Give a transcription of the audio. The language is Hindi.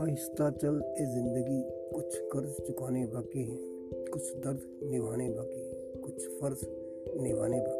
आहिस्ता चल ए ज़िंदगी कुछ कर्ज चुकाने बाकी हैं, कुछ दर्द निभाने बाकी हैं, कुछ फ़र्ज़ निभाने बाकी